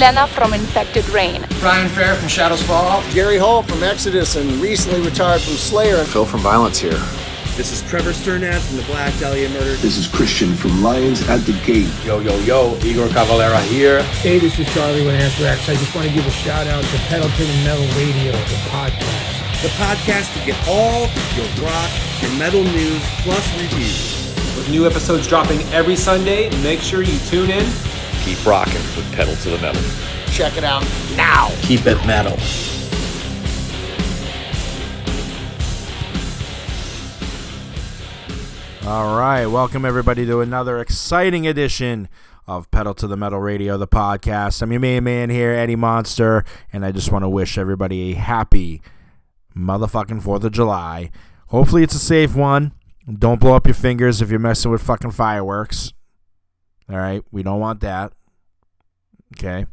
Lena from Infected Rain. Brian Fair from Shadows Fall. Gary Holt from Exodus and recently retired from Slayer. Phil from Vio-lence here. This is Trevor Strnad from the Black Dahlia Murder. This is Christian from Lions at the Gate. Yo, yo, yo, Igor Cavalera here. Hey, this is Charlie with Anthrax. I just want to give a shout out to Pedal to the Metal Radio, the podcast. The podcast to get all your rock and metal news plus reviews. With new episodes dropping every Sunday, make sure you tune in. Keep rocking with Pedal to the Metal. Check it out now. Keep it metal. All right, welcome everybody to another exciting edition of Pedal to the Metal Radio, the podcast. I'm your main man here, Eddie Monster, and I just want to wish everybody a happy motherfucking 4th of July. Hopefully, it's a safe one. Don't blow up your fingers if you're messing with fucking fireworks. All right, we don't want that. Okay,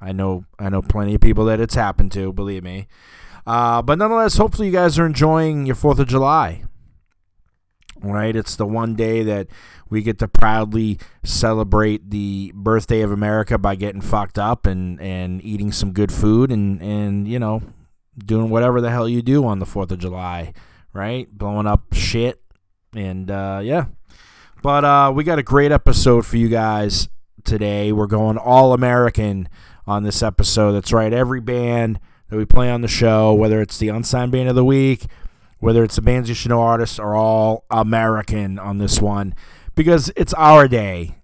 I know, I know plenty of people that it's happened to. Believe me. Uh, but nonetheless, hopefully you guys are enjoying your Fourth of July. Right, it's the one day that we get to proudly celebrate the birthday of America by getting fucked up and, and eating some good food and, and you know doing whatever the hell you do on the Fourth of July. Right, blowing up shit and uh, yeah. But uh, we got a great episode for you guys today. We're going all American on this episode. That's right. Every band that we play on the show, whether it's the unsigned band of the week, whether it's the bands you should know artists, are all American on this one because it's our day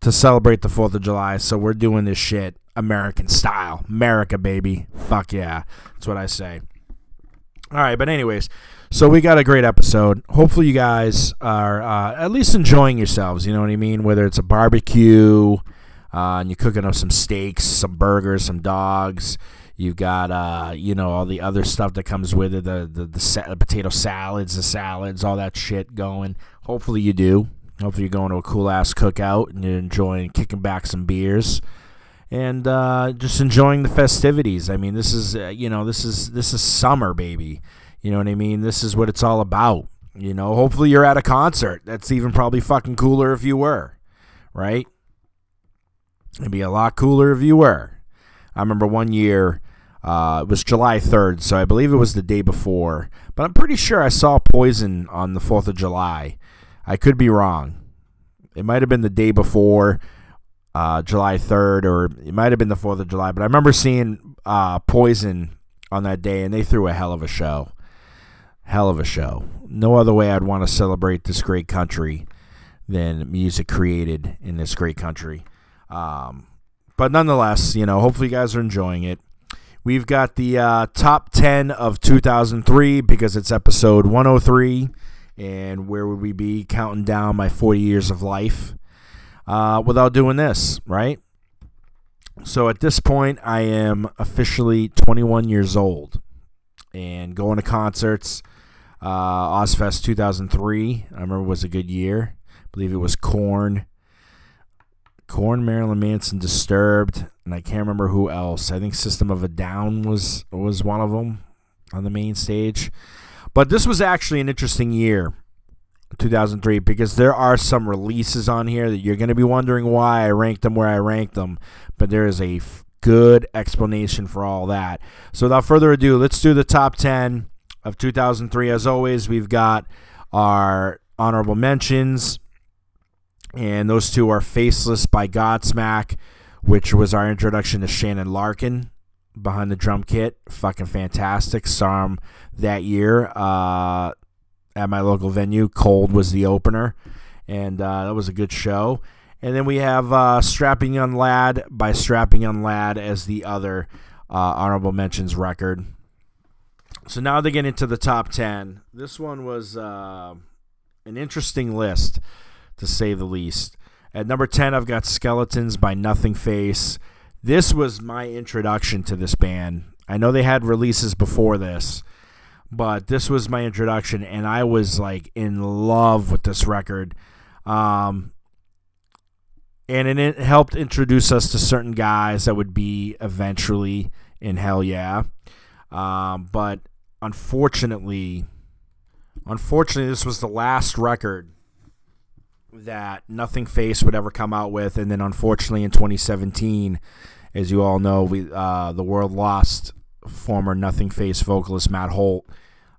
to celebrate the 4th of July. So we're doing this shit American style. America, baby. Fuck yeah. That's what I say. All right. But, anyways. So we got a great episode. Hopefully you guys are uh, at least enjoying yourselves. You know what I mean? Whether it's a barbecue, uh, and you're cooking up some steaks, some burgers, some dogs. You've got uh, you know all the other stuff that comes with it, the the, the, sa- potato salads, the salads, all that shit going. Hopefully you do. Hopefully you're going to a cool ass cookout and you're enjoying kicking back some beers and uh, just enjoying the festivities. I mean, this is uh, you know this is this is summer, baby. You know what I mean? This is what it's all about. You know, hopefully you're at a concert. That's even probably fucking cooler if you were, right? It'd be a lot cooler if you were. I remember one year, uh, it was July 3rd, so I believe it was the day before, but I'm pretty sure I saw Poison on the 4th of July. I could be wrong. It might have been the day before, uh, July 3rd, or it might have been the 4th of July, but I remember seeing uh, Poison on that day, and they threw a hell of a show. Hell of a show. No other way I'd want to celebrate this great country than music created in this great country. Um, but nonetheless, you know, hopefully you guys are enjoying it. We've got the uh, top 10 of 2003 because it's episode 103. And where would we be counting down my 40 years of life uh, without doing this, right? So at this point, I am officially 21 years old and going to concerts. Uh, Ozzfest 2003, I remember it was a good year. I believe it was Korn, Korn, Marilyn Manson, Disturbed, and I can't remember who else. I think System of a Down was was one of them on the main stage. But this was actually an interesting year. 2003 because there are some releases on here that you're going to be wondering why I ranked them where I ranked them, but there is a f- good explanation for all that. So without further ado, let's do the top 10 of 2003. As always, we've got our honorable mentions, and those two are Faceless by Godsmack, which was our introduction to Shannon Larkin behind the drum kit. Fucking fantastic. Saw him that year uh, at my local venue. Cold was the opener, and uh, that was a good show. And then we have uh, Strapping Young Lad by Strapping Young Lad as the other uh, honorable mentions record. So now they get into the top 10. This one was uh, an interesting list, to say the least. At number 10, I've got Skeletons by Nothingface. This was my introduction to this band. I know they had releases before this, but this was my introduction, and I was like in love with this record. Um, and it helped introduce us to certain guys that would be eventually in Hellyeah. Um, but unfortunately, unfortunately, this was the last record that Nothingface would ever come out with, and then unfortunately in 2017, as you all know, we uh, the world lost former Nothingface vocalist Matt Holt.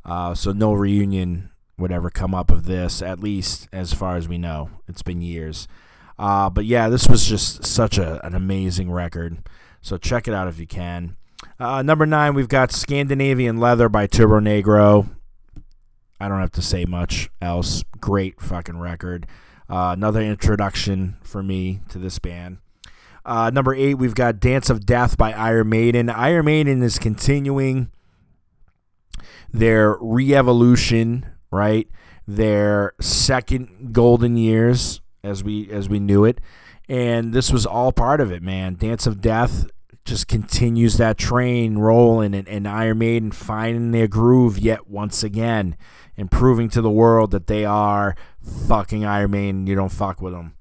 Uh, so no reunion would ever come up of this, at least as far as we know. It's been years. Uh, but yeah, this was just such a, an amazing record. So check it out if you can. Uh, number nine, we've got Scandinavian Leather by Turbonegro. I don't have to say much else. Great fucking record. Uh, another introduction for me to this band. Uh, number eight, we've got Dance of Death by Iron Maiden. Iron Maiden is continuing their re evolution, right? Their second golden years as we as we knew it. And this was all part of it, man. Dance of Death just continues that train rolling and, and Iron Maiden finding their groove yet once again and proving to the world that they are fucking Iron Maiden. You don't fuck with them.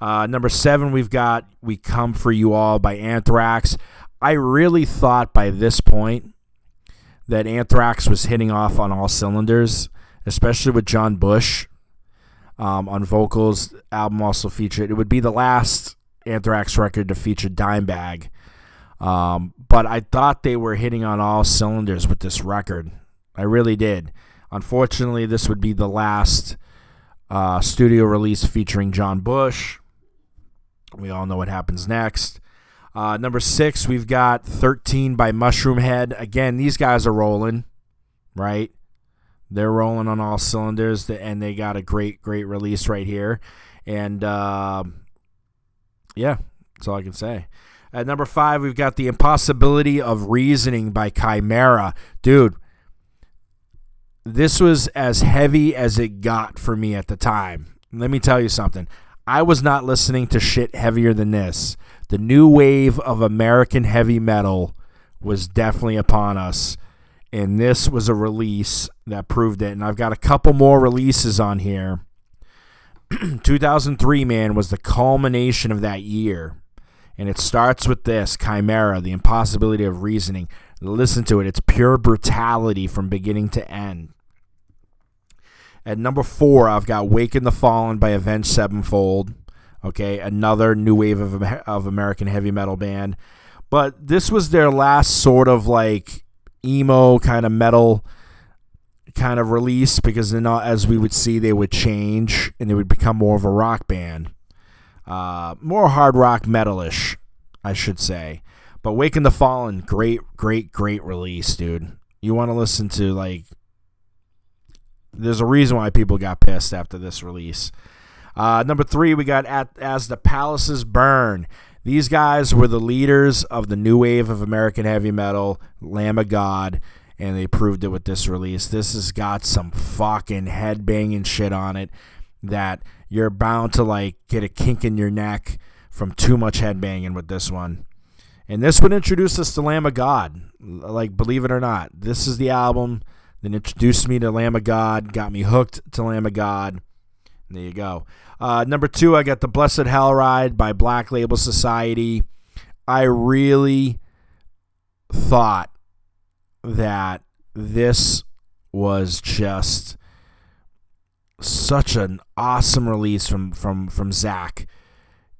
Uh, number seven, we've got We Come For You All by Anthrax. I really thought by this point that Anthrax was hitting off on all cylinders, especially with John Bush um, on vocals. Album also featured, it would be the last Anthrax record to feature Dimebag. Um, but I thought they were hitting on all cylinders with this record. I really did. Unfortunately, this would be the last uh, studio release featuring John Bush. We all know what happens next. Uh, number six, we've got 13 by Mushroomhead. Again, these guys are rolling, right? They're rolling on all cylinders, and they got a great, great release right here. And uh, yeah, that's all I can say. At number five, we've got The Impossibility of Reasoning by Chimaira. Dude, this was as heavy as it got for me at the time. Let me tell you something. I was not listening to shit heavier than this. The new wave of American heavy metal was definitely upon us. And this was a release that proved it. And I've got a couple more releases on here. 2003, man, was the culmination of that year. And it starts with this Chimaira, the impossibility of reasoning. Listen to it. It's pure brutality from beginning to end. At number four, I've got Waking the Fallen by Avenged Sevenfold. Okay, another new wave of, of American heavy metal band. But this was their last sort of like emo kind of metal kind of release because then, as we would see, they would change and they would become more of a rock band. Uh, more hard rock metalish, I should say. But Waking the Fallen, great, great, great release, dude. You want to listen to like there's a reason why people got pissed after this release. Uh, number three, we got at as the palaces burn. These guys were the leaders of the new wave of American heavy metal, Lamb of God, and they proved it with this release. This has got some fucking headbanging shit on it that you're bound to like get a kink in your neck from too much headbanging with this one. And this would introduce us to Lamb of God. Like, believe it or not, this is the album that introduced me to Lamb of God, got me hooked to Lamb of God. There you go. Uh, number two, I got The Blessed Hell Ride by Black Label Society. I really thought that this was just such an awesome release from from from Zakk.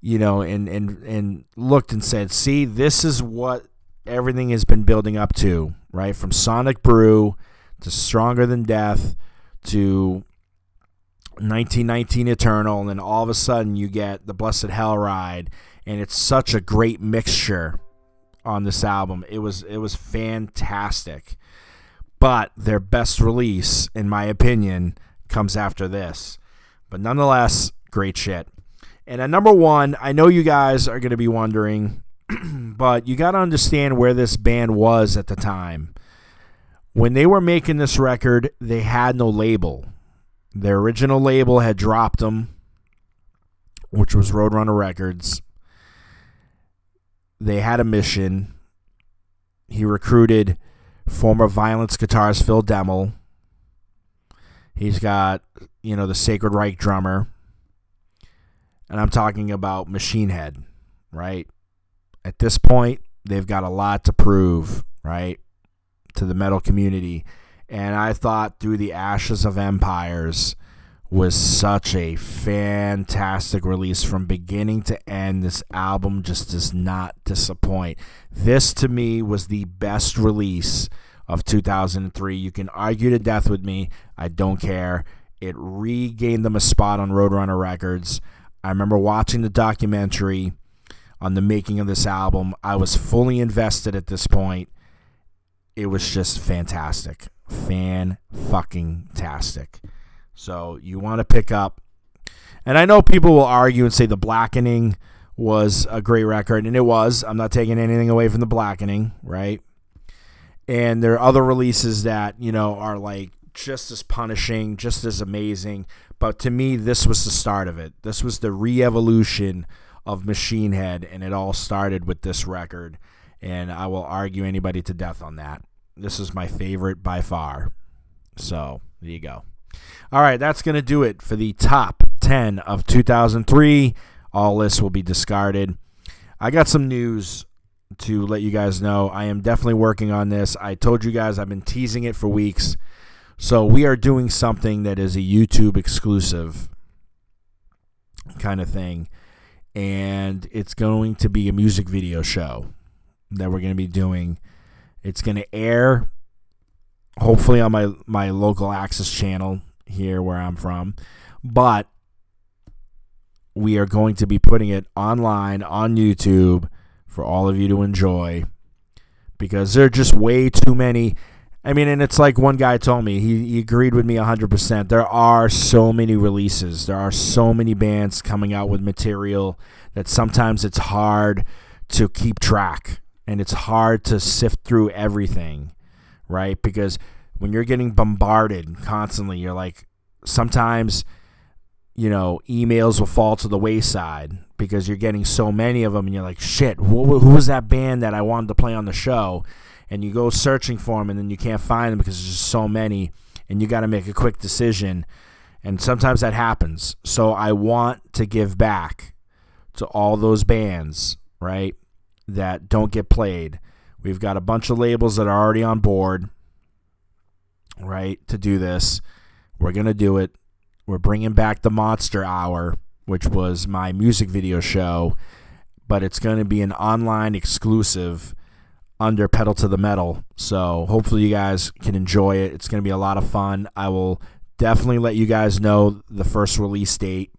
You know, and and and looked and said, "See, this is what everything has been building up to, right? From Sonic Brew to Stronger Than Death to 1919 Eternal, and then all of a sudden you get the Blessed Hell Ride, and it's such a great mixture on this album. It was it was fantastic. But their best release, in my opinion, comes after this. But nonetheless, great shit. And at number one, I know you guys are going to be wondering, but you got to understand where this band was at the time. When they were making this record, they had no label. Their original label had dropped them, which was Roadrunner Records. They had a mission. He recruited former Vio-lence guitarist Phil Demmel. He's got, you know, the Sacred Reich drummer. And I'm talking about Machine Head, right? At this point, they've got a lot to prove, right, to the metal community. And I thought Through the Ashes of Empires was such a fantastic release from beginning to end. This album just does not disappoint. This to me was the best release of 2003. You can argue to death with me. I don't care. It regained them a spot on Roadrunner Records. I remember watching the documentary on the making of this album. I was fully invested at this point. It was just fantastic. Fan fucking tastic. So you want to pick up. And I know people will argue and say the blackening was a great record, and it was. I'm not taking anything away from the blackening, right? And there are other releases that, you know, are like just as punishing, just as amazing. But to me, this was the start of it. This was the re evolution of Machine Head, and it all started with this record. And I will argue anybody to death on that. This is my favorite by far. So, there you go. All right, that's going to do it for the top 10 of 2003. All lists will be discarded. I got some news to let you guys know. I am definitely working on this. I told you guys I've been teasing it for weeks. So we are doing something that is a YouTube exclusive kind of thing. And it's going to be a music video show that we're going to be doing. It's going to air hopefully on my, my local access channel here where I'm from. But we are going to be putting it online on YouTube for all of you to enjoy because there are just way too many. I mean, and it's like one guy told me, he, he agreed with me 100%. There are so many releases, there are so many bands coming out with material that sometimes it's hard to keep track and it's hard to sift through everything, right? Because when you're getting bombarded constantly, you're like, sometimes, you know, emails will fall to the wayside because you're getting so many of them and you're like, shit, who, who was that band that I wanted to play on the show? And you go searching for them and then you can't find them because there's just so many and you got to make a quick decision. And sometimes that happens. So I want to give back to all those bands, right, that don't get played. We've got a bunch of labels that are already on board, right, to do this. We're going to do it. We're bringing back the Monster Hour which was my music video show, but it's going to be an online exclusive under Pedal to the Metal. So hopefully you guys can enjoy it. It's going to be a lot of fun. I will definitely let you guys know the first release date.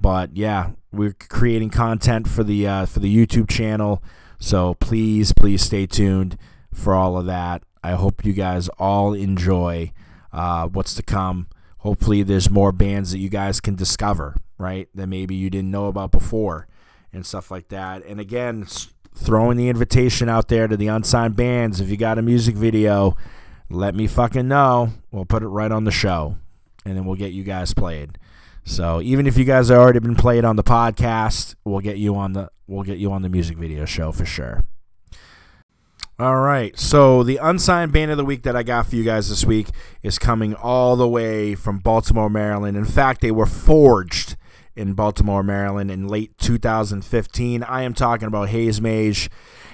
But yeah, we're creating content for the uh, for the YouTube channel. So please, please stay tuned for all of that. I hope you guys all enjoy uh, what's to come. Hopefully, there's more bands that you guys can discover right? That maybe you didn't know about before and stuff like that. And again, throwing the invitation out there to the unsigned bands. If you got a music video, let me fucking know. We'll put it right on the show and then we'll get you guys played. So even if you guys have already been played on the podcast, we'll get you on the we'll get you on the music video show for sure. All right. So the unsigned band of the week that I got for you guys this week is coming all the way from Baltimore, Maryland. In fact, they were forged in Baltimore, Maryland in late 2015. I am talking about Haze Mage,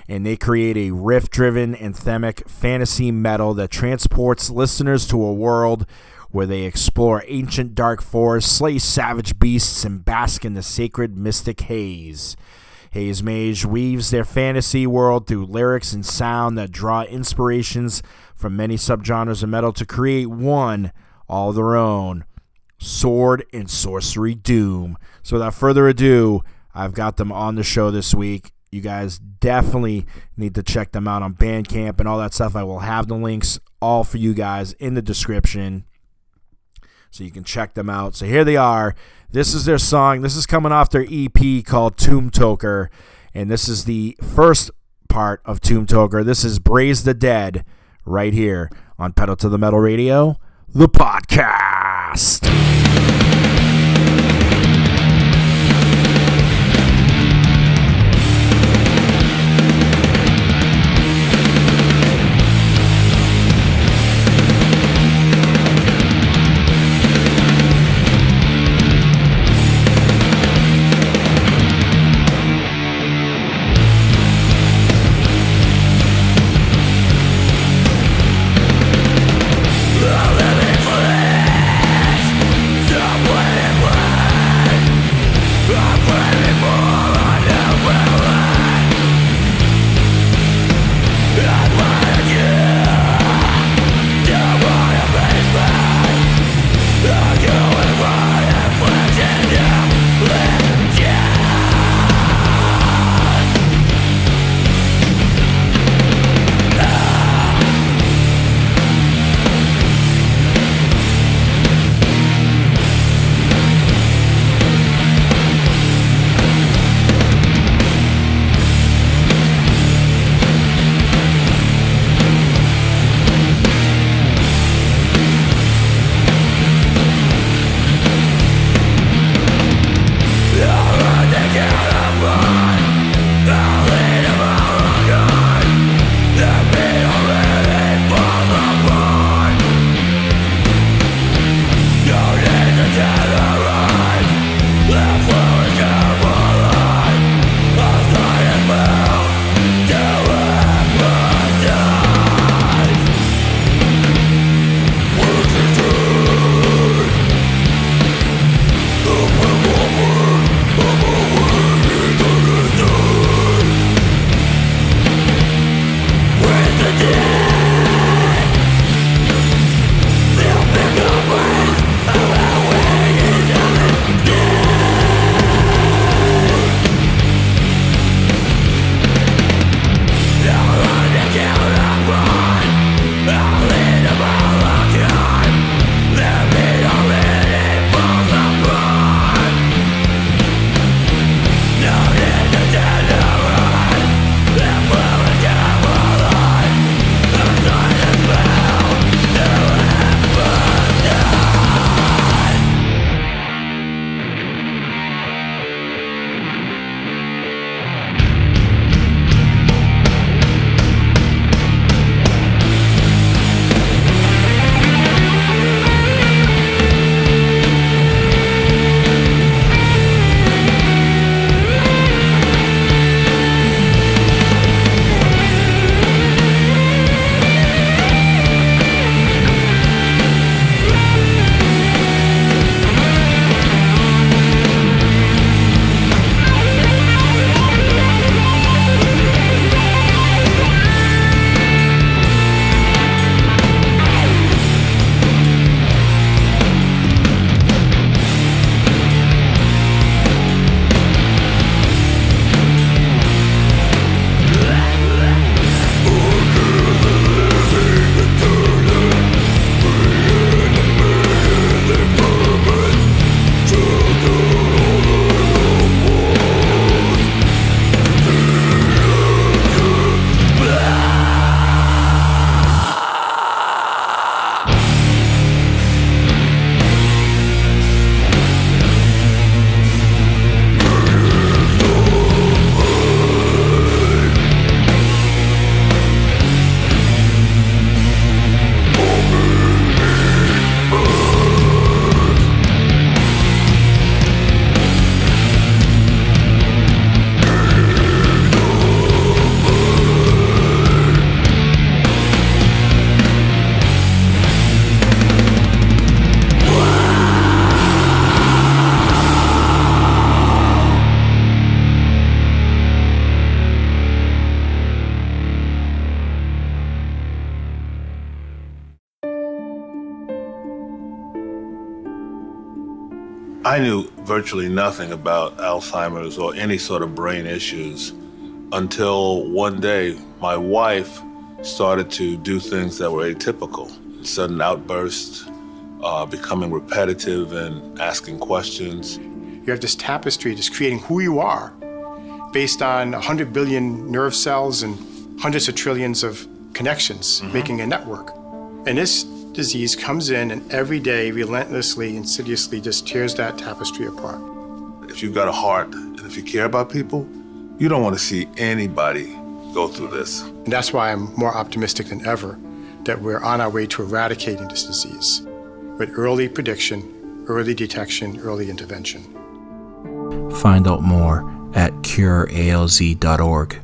and they create a riff driven, anthemic fantasy metal that transports listeners to a world where they explore ancient dark forests, slay savage beasts, and bask in the sacred mystic haze. Haze Mage weaves their fantasy world through lyrics and sound that draw inspirations from many subgenres of metal to create one all their own sword and sorcery doom. So without further ado, I've got them on the show this week. You guys definitely need to check them out on Bandcamp and all that stuff. I will have the links all for you guys in the description so you can check them out. So here they are. This is their song. This is coming off their EP called Tomb Toker, and this is the first part of Tomb Toker. This is Braise the Dead right here on Pedal to the Metal Radio, the podcast. Knew virtually nothing about Alzheimer's or any sort of brain issues until one day my wife started to do things that were atypical. Sudden outbursts, uh, becoming repetitive and asking questions. You have this tapestry just creating who you are based on 100 billion nerve cells and hundreds of trillions of connections mm-hmm. making a network. And this disease comes in and every day relentlessly, insidiously just tears that tapestry apart. If you've got a heart and if you care about people, you don't want to see anybody go through this. And that's why I'm more optimistic than ever that we're on our way to eradicating this disease with early prediction, early detection, early intervention. Find out more at curealz.org.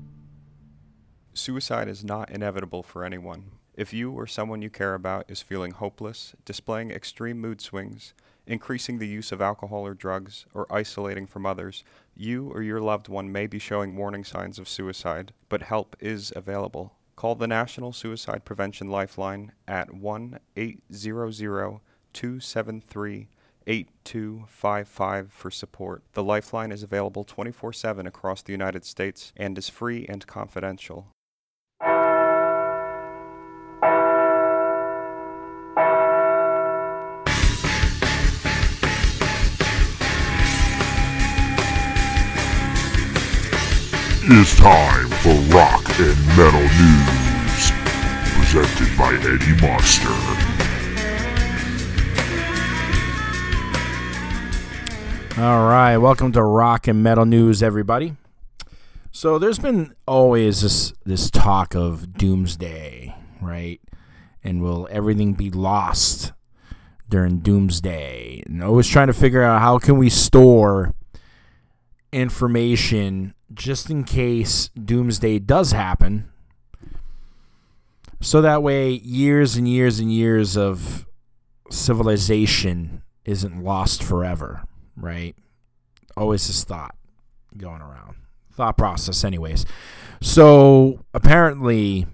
Suicide is not inevitable for anyone. If you or someone you care about is feeling hopeless, displaying extreme mood swings, increasing the use of alcohol or drugs, or isolating from others, you or your loved one may be showing warning signs of suicide, but help is available. Call the National Suicide Prevention Lifeline at 1 800 273 8255 for support. The Lifeline is available 24 7 across the United States and is free and confidential. It's time for Rock and Metal News, presented by Eddie Monster. All right, welcome to Rock and Metal News, everybody. So there's been always this this talk of doomsday, right? And will everything be lost during doomsday? And always trying to figure out how can we store information just in case doomsday does happen. So that way, years and years and years of civilization isn't lost forever, right? Always this thought going around. Thought process, anyways. So apparently,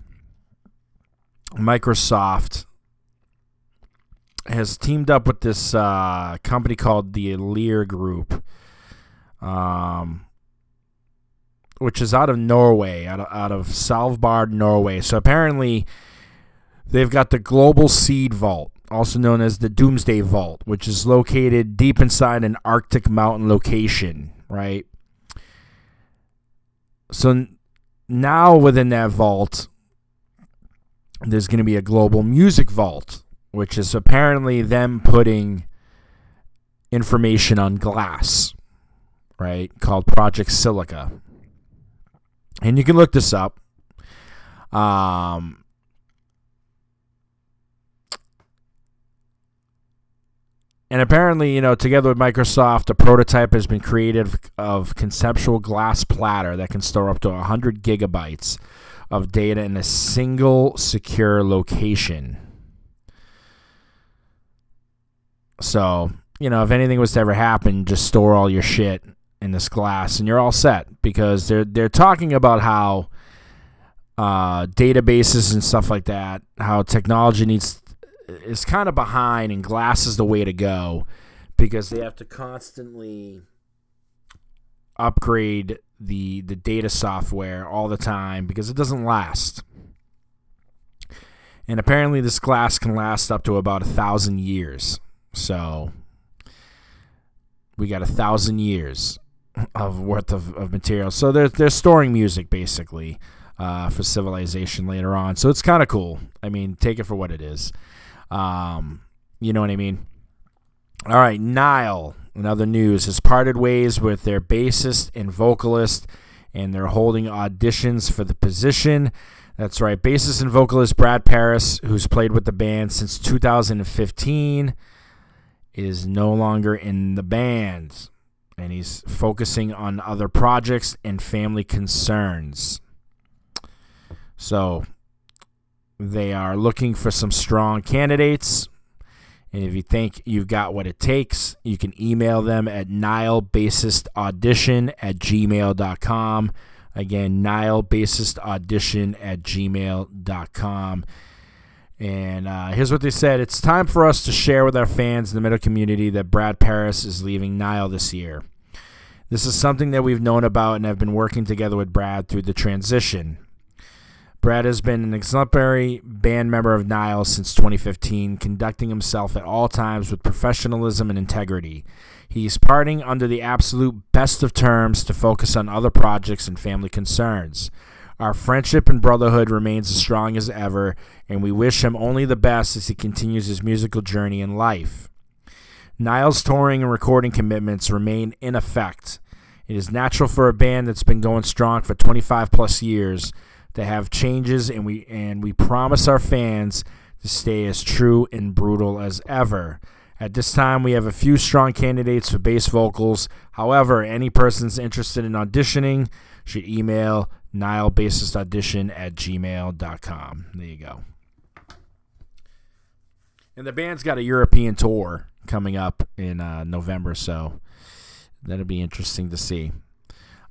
Microsoft has teamed up with this uh, company called the Elire Group. Um, which is out of Norway, out of, out of Svalbard, Norway. So apparently, they've got the Global Seed Vault, also known as the Doomsday Vault, which is located deep inside an Arctic mountain location, right? So now within that vault, there's going to be a global music vault, which is apparently them putting information on glass, right? Called Project Silica and you can look this up. Um, and apparently, you know, together with Microsoft, a prototype has been created of conceptual glass platter that can store up to 100 gigabytes of data in a single secure location. So, you know, if anything was to ever happen, just store all your shit in this glass, and you're all set because they're they're talking about how uh, databases and stuff like that, how technology needs is kind of behind, and glass is the way to go because they have to constantly upgrade the the data software all the time because it doesn't last. And apparently, this glass can last up to about a thousand years. So we got a thousand years of worth of, of material. So they're they're storing music basically uh, for Civilization later on. So it's kind of cool. I mean, take it for what it is. Um, you know what I mean? All right, Nile. In other news, has parted ways with their bassist and vocalist, and they're holding auditions for the position. That's right, bassist and vocalist Brad Parris, who's played with the band since 2015, is no longer in the band and he's focusing on other projects and family concerns. So they are looking for some strong candidates. And if you think you've got what it takes, you can email them at nilebassistaudition at gmail.com. Again, nilebassistaudition at gmail.com. And uh, here's what they said It's time for us to share with our fans in the metal community that Brad Parris is leaving Nile this year. This is something that we've known about and have been working together with Brad through the transition. Brad has been an exemplary band member of Nile since 2015, conducting himself at all times with professionalism and integrity. He's parting under the absolute best of terms to focus on other projects and family concerns. Our friendship and brotherhood remains as strong as ever, and we wish him only the best as he continues his musical journey in life. Nile's touring and recording commitments remain in effect. It is natural for a band that's been going strong for 25 plus years to have changes, and we and we promise our fans to stay as true and brutal as ever. At this time, we have a few strong candidates for bass vocals. However, any persons interested in auditioning should email nilebassistaudition at gmail.com. There you go. And the band's got a European tour coming up in uh, November, so that'll be interesting to see.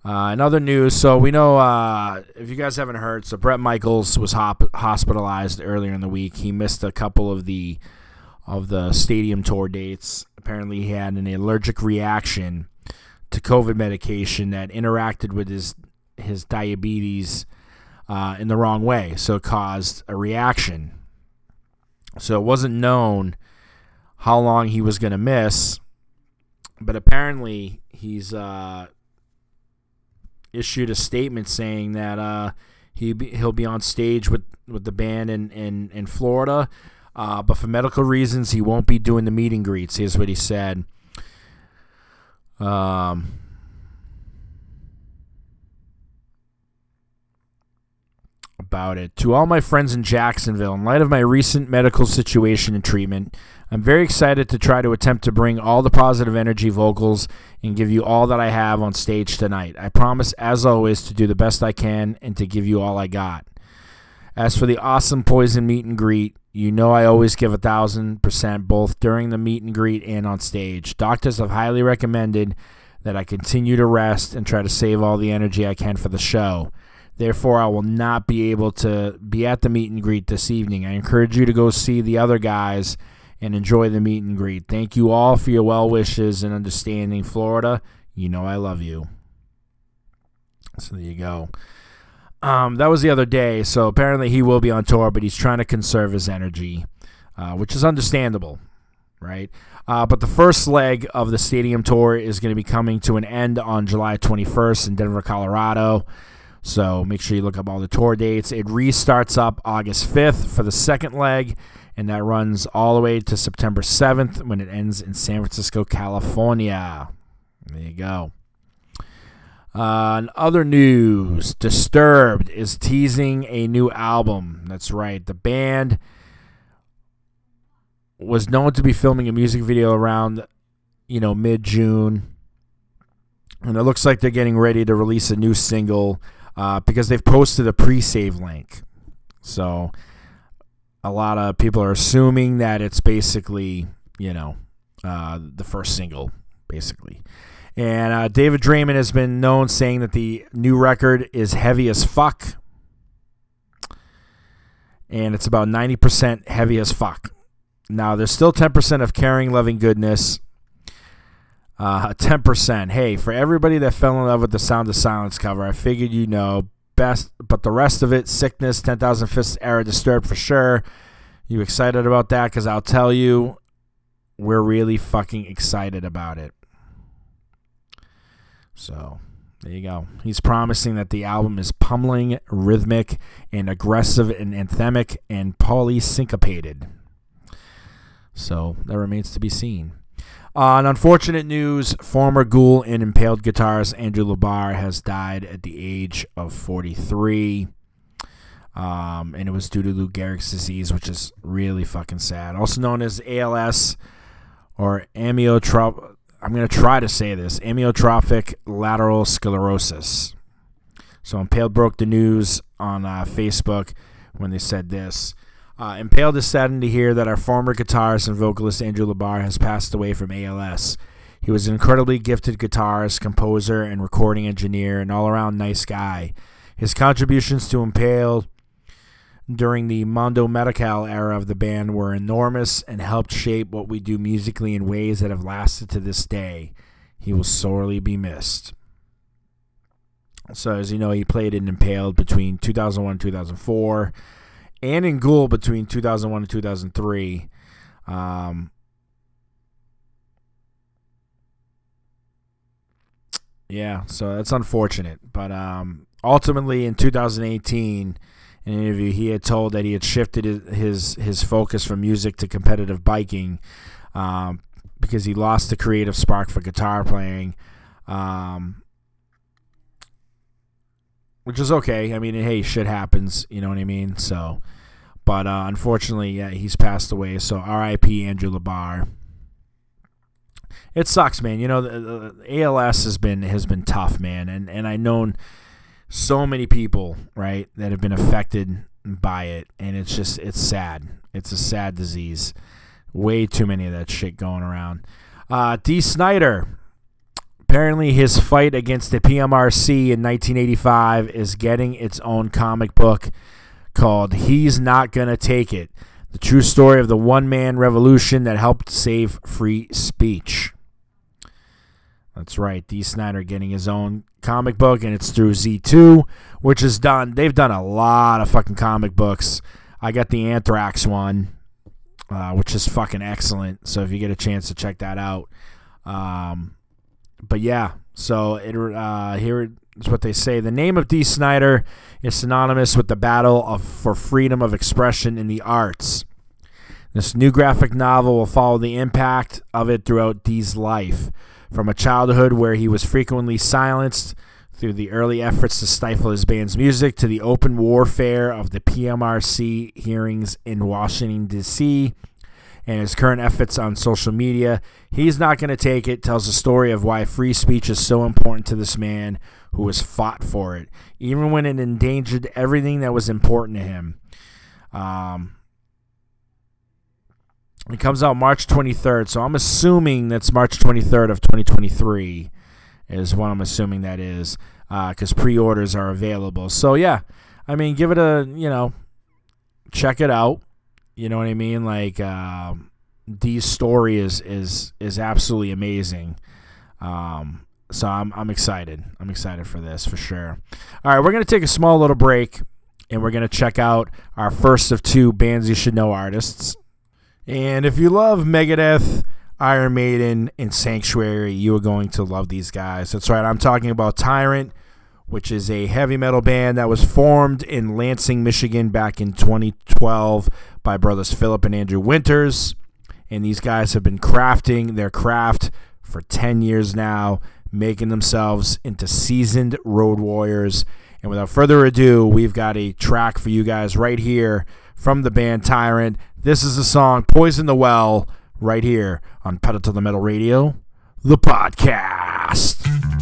Uh, in other news, so we know uh, if you guys haven't heard, so Bret Michaels was hop- hospitalized earlier in the week. He missed a couple of the of the stadium tour dates. Apparently, he had an allergic reaction to COVID medication that interacted with his his diabetes uh, in the wrong way, so it caused a reaction. So it wasn't known how long he was going to miss, but apparently he's uh, issued a statement saying that uh, he be, he'll be on stage with, with the band in in, in Florida, uh, but for medical reasons he won't be doing the meet and greets. Here's what he said. Um, about it. To all my friends in Jacksonville, in light of my recent medical situation and treatment, I'm very excited to try to attempt to bring all the positive energy vocals and give you all that I have on stage tonight. I promise, as always, to do the best I can and to give you all I got. As for the awesome Poison meet and greet, you know I always give a thousand percent both during the meet and greet and on stage. Doctors have highly recommended that I continue to rest and try to save all the energy I can for the show. Therefore, I will not be able to be at the meet and greet this evening. I encourage you to go see the other guys and enjoy the meet and greet. Thank you all for your well wishes and understanding. Florida, you know I love you. So there you go. Um, that was the other day. So apparently he will be on tour, but he's trying to conserve his energy, uh, which is understandable, right? Uh, but the first leg of the stadium tour is going to be coming to an end on July 21st in Denver, Colorado. So make sure you look up all the tour dates. It restarts up August 5th for the second leg, and that runs all the way to September 7th when it ends in San Francisco, California. There you go. Uh, other news, Disturbed is teasing a new album. That's right. The band was known to be filming a music video around, you know, mid June. And it looks like they're getting ready to release a new single uh, because they've posted a pre-save link. So a lot of people are assuming that it's basically, you know, uh, the first single, basically. And uh, David Draiman has been known saying that the new record is heavy as fuck. And it's about 90% heavy as fuck. Now, there's still 10% of caring, loving goodness. Uh, 10%. Hey, for everybody that fell in love with the Sound of Silence cover, I figured you know best, but the rest of it, Sickness, 10,000 Fists Era Disturbed for sure. You excited about that? Because I'll tell you, we're really fucking excited about it. So there you go. He's promising that the album is pummeling, rhythmic, and aggressive, and anthemic, and polysyncopated. So that remains to be seen. On unfortunate news, former Ghoul and Impaled guitarist Andrew LaBar has died at the age of 43. Um, and it was due to Lou Gehrig's disease, which is really fucking sad. Also known as ALS or amyotrophic. I'm going to try to say this amyotrophic lateral sclerosis. So Impaled broke the news on uh, Facebook when they said this. Uh, Impaled is saddened to hear that our former guitarist and vocalist Andrew LaBar has passed away from ALS. He was an incredibly gifted guitarist, composer, and recording engineer, and all around nice guy. His contributions to Impaled during the Mondo Medicale era of the band were enormous and helped shape what we do musically in ways that have lasted to this day. He will sorely be missed. So, as you know, he played in Impaled between 2001 and 2004, and in Ghoul between 2001 and 2003. Um, yeah, so that's unfortunate. But um, ultimately, in 2018, in an interview, he had told that he had shifted his his focus from music to competitive biking um, because he lost the creative spark for guitar playing. Um, which is okay. I mean, hey, shit happens. You know what I mean? So, but uh, unfortunately, yeah, he's passed away. So, R.I.P. Andrew LaBar. It sucks, man. You know, the, the, ALS has been has been tough, man, and and I known so many people, right, that have been affected by it, and it's just it's sad. It's a sad disease. Way too many of that shit going around. Uh, Dee Snider, apparently his fight against the PMRC in 1985 is getting its own comic book called He's Not Gonna Take It The True Story of the One Man Revolution That Helped Save Free Speech. That's right, Dee Snider getting his own comic book, and it's through Z2, which is done. They've done a lot of fucking comic books. I got the Anthrax one, uh, which is fucking excellent. So if you get a chance to check that out, um, but yeah, so it uh, here is what they say. The name of Dee Snider is synonymous with the battle of, for freedom of expression in the arts. This new graphic novel will follow the impact of it throughout Dee's life, from a childhood where he was frequently silenced through the early efforts to stifle his band's music to the open warfare of the PMRC hearings in Washington, D.C and his current efforts on social media. He's not going to take it, tells the story of why free speech is so important to this man who has fought for it, even when it endangered everything that was important to him. Um, it comes out March 23rd, so I'm assuming that's March 23rd of 2023 is what I'm assuming that is, because uh, pre-orders are available. So yeah, I mean, give it a you know, check it out. You know what I mean? Like um, Dee's story is is is absolutely amazing. Um, so I'm I'm excited. I'm excited for this for sure. All right, we're gonna take a small little break, and we're gonna check out our first of two bands you should know artists. And if you love Megadeth, Iron Maiden, and Sanctuary, you are going to love these guys. That's right. I'm talking about Tyrant which is a heavy metal band that was formed in Lansing, Michigan back in 2012 by brothers Philip and Andrew Winters. And these guys have been crafting their craft for 10 years now, making themselves into seasoned road warriors. And without further ado, we've got a track for you guys right here from the band Tyrant. This is the song Poison the Well right here on Pedal to the Metal Radio, the podcast.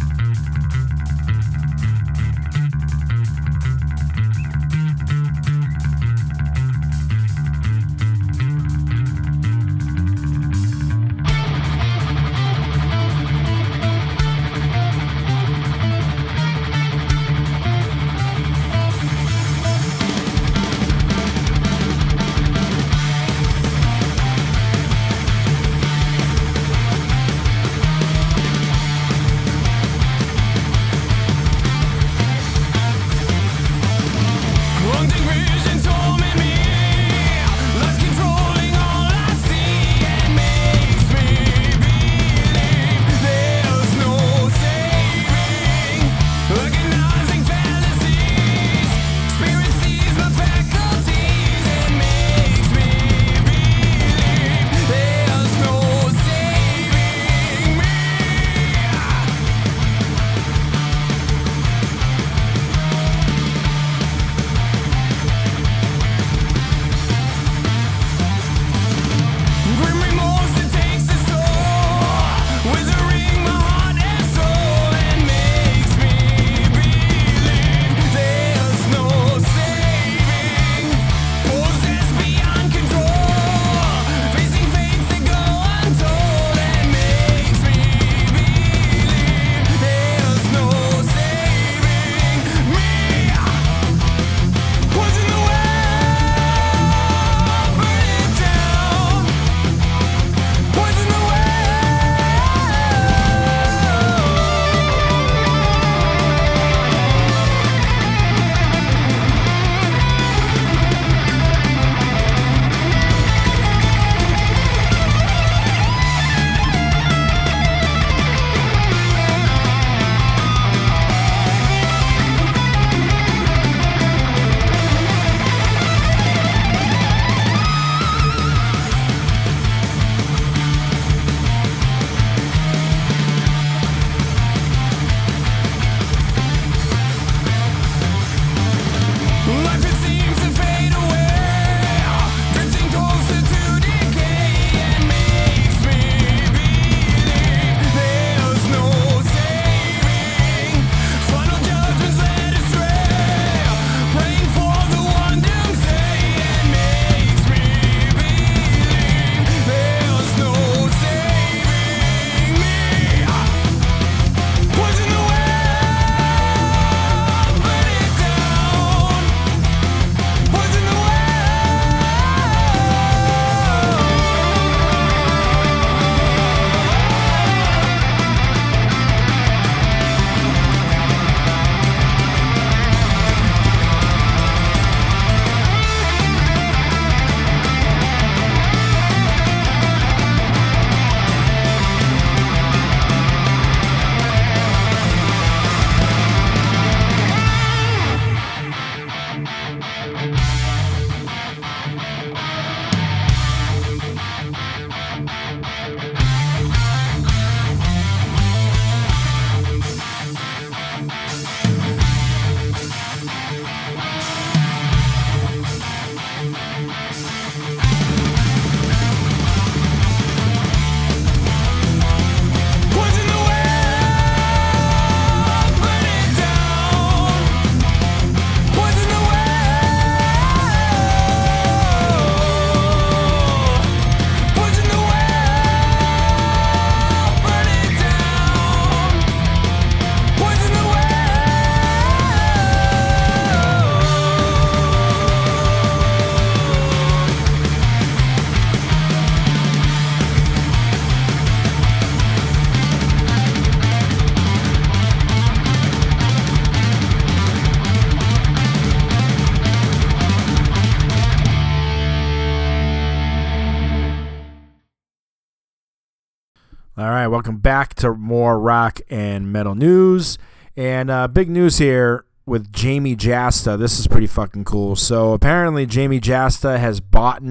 Welcome back to more rock and metal news. And uh, big news here with Jamey Jasta. This is pretty fucking cool. So apparently, Jamey Jasta has bought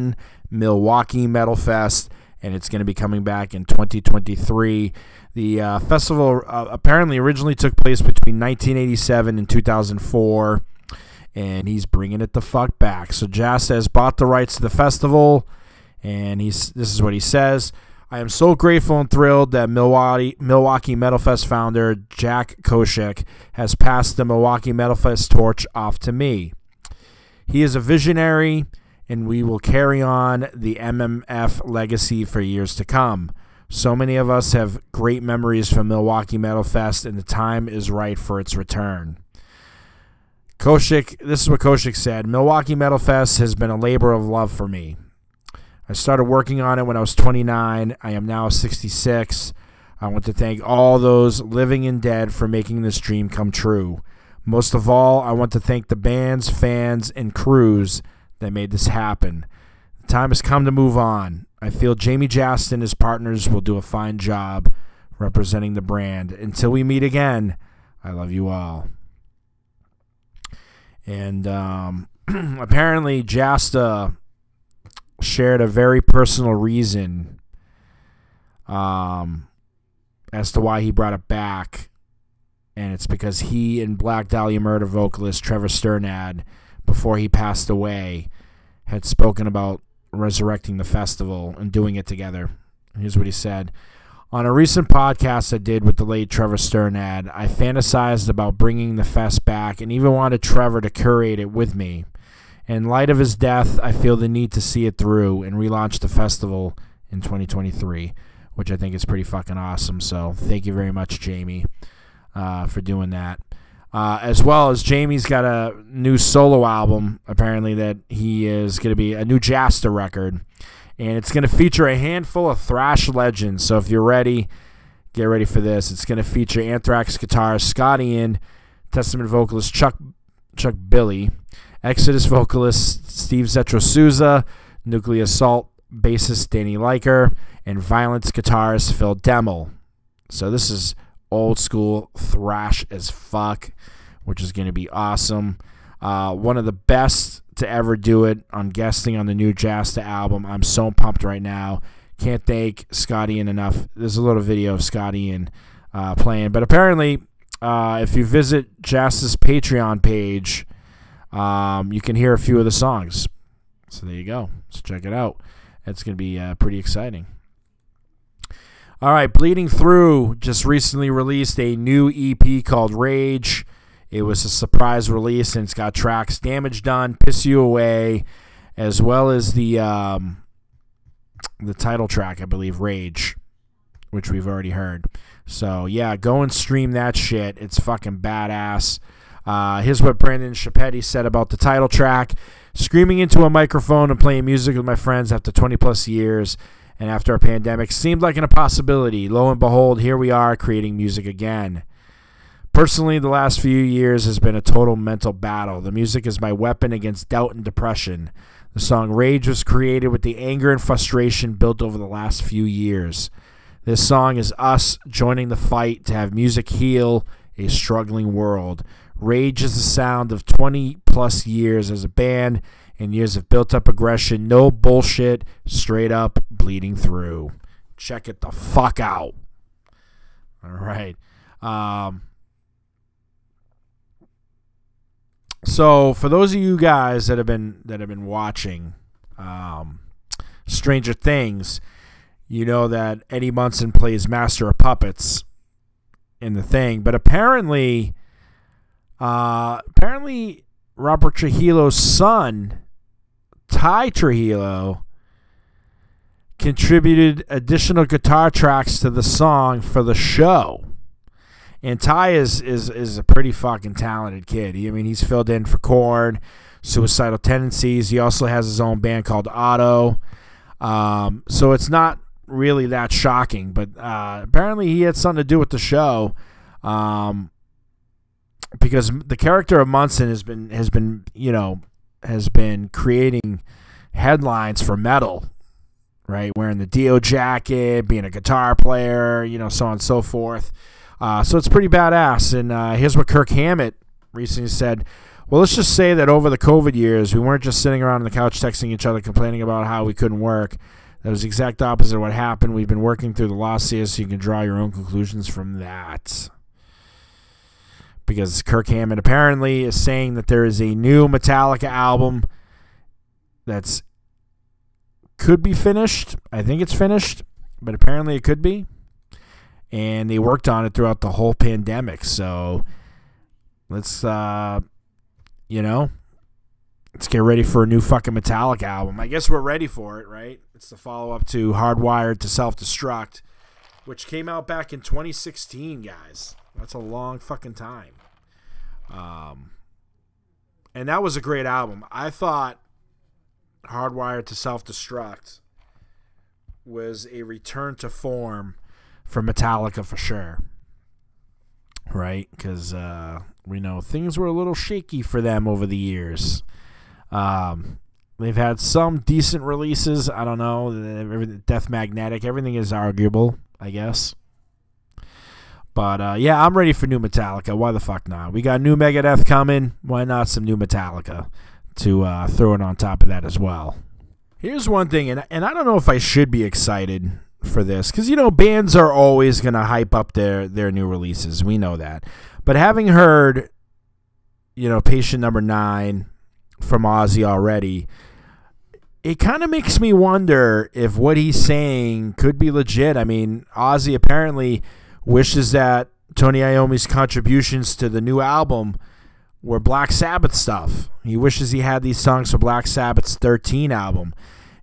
Milwaukee Metal Fest, and it's going to be coming back in 2023. The uh, festival uh, apparently originally took place between 1987 and 2004, and he's bringing it the fuck back. So Jasta has bought the rights to the festival, and he's this is what he says. I am so grateful and thrilled that Milwaukee, Milwaukee Metal Fest founder Jack Koshick has passed the Milwaukee Metal Fest torch off to me. He is a visionary, and we will carry on the MMF legacy for years to come. So many of us have great memories from Milwaukee Metal Fest, and the time is right for its return. Koshick, this is what Koshick said Milwaukee Metal Fest has been a labor of love for me. I started working on it when I was 29. I am now 66. I want to thank all those living and dead for making this dream come true. Most of all, I want to thank the bands, fans, and crews that made this happen. The time has come to move on. I feel Jamey Jasta and his partners will do a fine job representing the brand. Until we meet again, I love you all. And um, apparently, Jasta shared a very personal reason um, as to why he brought it back. And it's because he and Black Dahlia Murder vocalist Trevor Strnad, before he passed away, had spoken about resurrecting the festival and doing it together. Here's what he said. On a recent podcast I did with the late Trevor Strnad, I fantasized about bringing the fest back and even wanted Trevor to curate it with me. In light of his death, I feel the need to see it through and relaunch the festival in 2023, which I think is pretty fucking awesome. So thank you very much, Jamey, uh, for doing that. Uh, as well as Jamey's got a new solo album, apparently, that he is going to be a new Jasta record. And it's going to feature a handful of thrash legends. So if you're ready, get ready for this. It's going to feature Anthrax guitarist Scott Ian, Testament vocalist Chuck Chuck Billy, Exodus vocalist Steve Zetro Souza, Nuclear Assault bassist Danny Lilker and Vio-lence guitarist Phil Demmel. So this is old school thrash as fuck, which is going to be awesome. Uh, one of the best to ever do it on guesting on the new Jasta album. I'm so pumped right now. Can't thank Scott Ian enough. There's a little video of Scott Ian uh, playing, but apparently, uh, if you visit Jasta's Patreon page, um, you can hear a few of the songs. So there you go. So check it out. It's going to be uh, pretty exciting. All right, Bleeding Through just recently released a new EP called Rage. It was a surprise release, and it's got tracks "Damage Done," "Piss You Away," as well as the um, the title track, I believe, "Rage," which we've already heard. So yeah, go and stream that shit. It's fucking badass. Uh, here's what Brandon Schieppati said about the title track Screaming into a microphone and playing music with my friends after 20 plus years and after a pandemic seemed like an impossibility. Lo and behold, here we are creating music again. Personally, the last few years has been a total mental battle. The music is my weapon against doubt and depression. The song Rage was created with the anger and frustration built over the last few years. This song is us joining the fight to have music heal a struggling world. Rage is the sound of 20 plus years as a band and years of built up aggression. No bullshit, straight up bleeding through. Check it the fuck out. All right. Um, so for those of you guys that have been that have been watching um, Stranger Things, you know that Eddie Munson plays Master of Puppets in the thing, but apparently uh, apparently, Robert Trujillo's son, Ty Trujillo, contributed additional guitar tracks to the song for the show. And Ty is is is a pretty fucking talented kid. I mean, he's filled in for Korn, Suicidal Tendencies. He also has his own band called Ottto. Um, so it's not really that shocking, but uh, apparently he had something to do with the show. Um, because the character of Munson has been has been you know has been creating headlines for metal right? Wearing the Dio jacket, being a guitar player, you know, so on and so forth. Uh, so it's pretty badass. And uh, here's what Kirk Hammett recently said. Well, let's just say that over the COVID years, we weren't just sitting around on the couch texting each other, complaining about how we couldn't work. That was the exact opposite of what happened. We've been working through the lost years, so you can draw your own conclusions from that. Because Kirk Hammett apparently is saying that there is a new Metallica album that's could be finished. I think it's finished, but apparently it could be. And they worked on it throughout the whole pandemic. So let's, uh, you know, let's get ready for a new fucking Metallica album. I guess we're ready for it, right? It's the follow up to Hardwired to Self Destruct, which came out back in 2016, guys. That's a long fucking time. Um, and that was a great album. I thought Hardwired to Self Destruct was a return to form for Metallica for sure. Right? Because uh, we know things were a little shaky for them over the years. Um, they've had some decent releases. I don't know. Death Magnetic, everything is arguable, I guess. But uh, yeah, I'm ready for new Metallica. Why the fuck not? We got new Megadeth coming. Why not some new Metallica to uh, throw it on top of that as well? Here's one thing, and and I don't know if I should be excited for this because you know bands are always gonna hype up their their new releases. We know that, but having heard, you know, Patient Number Nine from Ozzy already, it kind of makes me wonder if what he's saying could be legit. I mean, Ozzy apparently wishes that Tony Iommi's contributions to the new album were Black Sabbath stuff. He wishes he had these songs for Black Sabbath's 13 album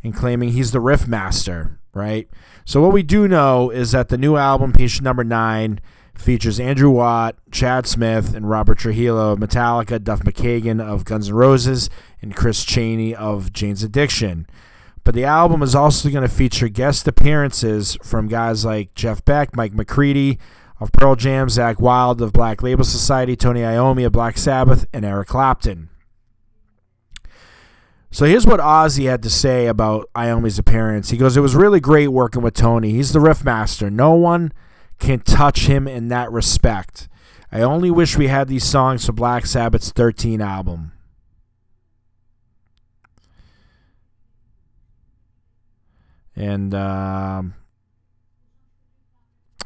and claiming he's the riff master, right? So what we do know is that the new album, Patient Number 9, features Andrew Watt, Chad Smith, and Robert Trujillo of Metallica, Duff McKagan of Guns N' Roses, and Chris Chaney of Jane's Addiction. But the album is also going to feature guest appearances from guys like Jeff Beck, Mike McCready of Pearl Jam, Zakk Wylde of Black Label Society, Tony Iommi of Black Sabbath, and Eric Clapton. So here's what Ozzy had to say about Iommi's appearance. He goes, It was really great working with Tony. He's the riff master. No one can touch him in that respect. I only wish we had these songs for Black Sabbath's 13 album. And um,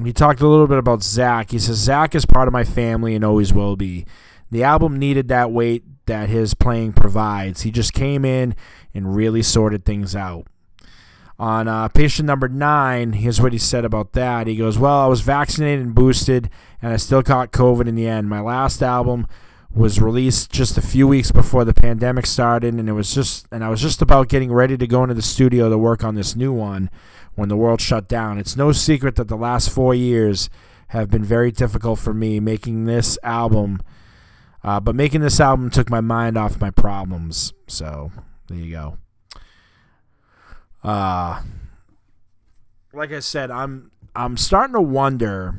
he talked a little bit about Zakk. He says, Zakk is part of my family and always will be. The album needed that weight that his playing provides. He just came in and really sorted things out. On uh, patient number nine, here's what he said about that. He goes, Well, I was vaccinated and boosted, and I still caught COVID in the end. My last album was released just a few weeks before the pandemic started, and it was just, and I was just about getting ready to go into the studio to work on this new one when the world shut down. It's no secret that the last four years have been very difficult for me making this album. Uh, but making this album took my mind off my problems. So there you go. Uh, like I said, I'm I'm starting to wonder,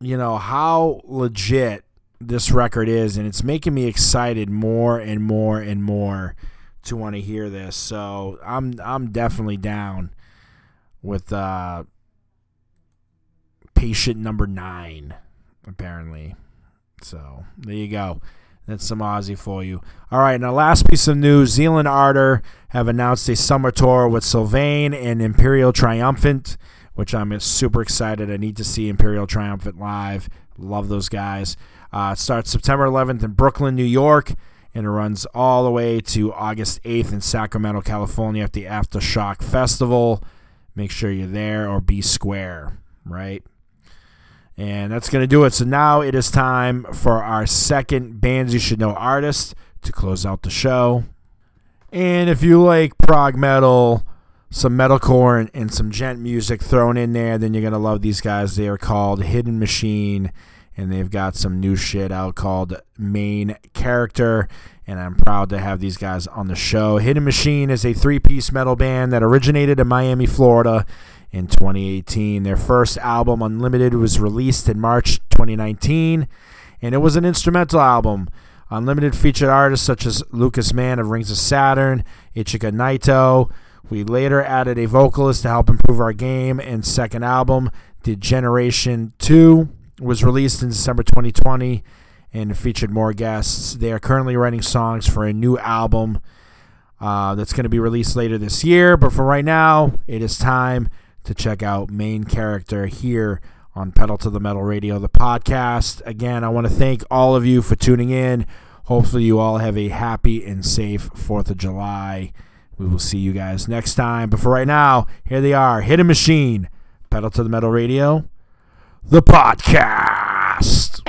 you know, how legit this record is, and it's making me excited more and more and more to want to hear this. So I'm I'm definitely down with uh, patient number nine, apparently. So there you go. That's some Ozzy for you. All right, now last piece of news: Zeal & Ardor have announced a summer tour with Sylvaine and Imperial Triumphant, which I'm super excited. I need to see Imperial Triumphant live. Love those guys. Uh, it starts September 11th in Brooklyn, New York, and it runs all the way to August 8th in Sacramento, California at the Aftershock Festival. Make sure you're there or be square, right? And that's going to do it. So now it is time for our second Bands You Should Know artist to close out the show. And if you like prog metal, some metalcore, and, and some djent music thrown in there, then you're going to love these guys. They are called Hidden Machine, and they've got some new shit out called Main Character. And I'm proud to have these guys on the show. Hidden Machine is a three piece metal band that originated in Miami, Florida in 2018. Their first album, Unlimited, was released in March 2019, and it was an instrumental album. Unlimited featured artists such as Lucas Mann of Rings of Saturn, Ichika Naito. We later added a vocalist to help improve our game, and second album, Degeneration 2, was released in December 2020 and featured more guests. They are currently writing songs for a new album uh, that's going to be released later this year, but for right now, it is time to check out Main Character here on Pedal to the Metal Radio, the podcast. Again, I want to thank all of you for tuning in. Hopefully, you all have a happy and safe 4th of July. We will see you guys next time. But for right now, here they are Hidden Machine, Pedal to the Metal Radio, the podcast.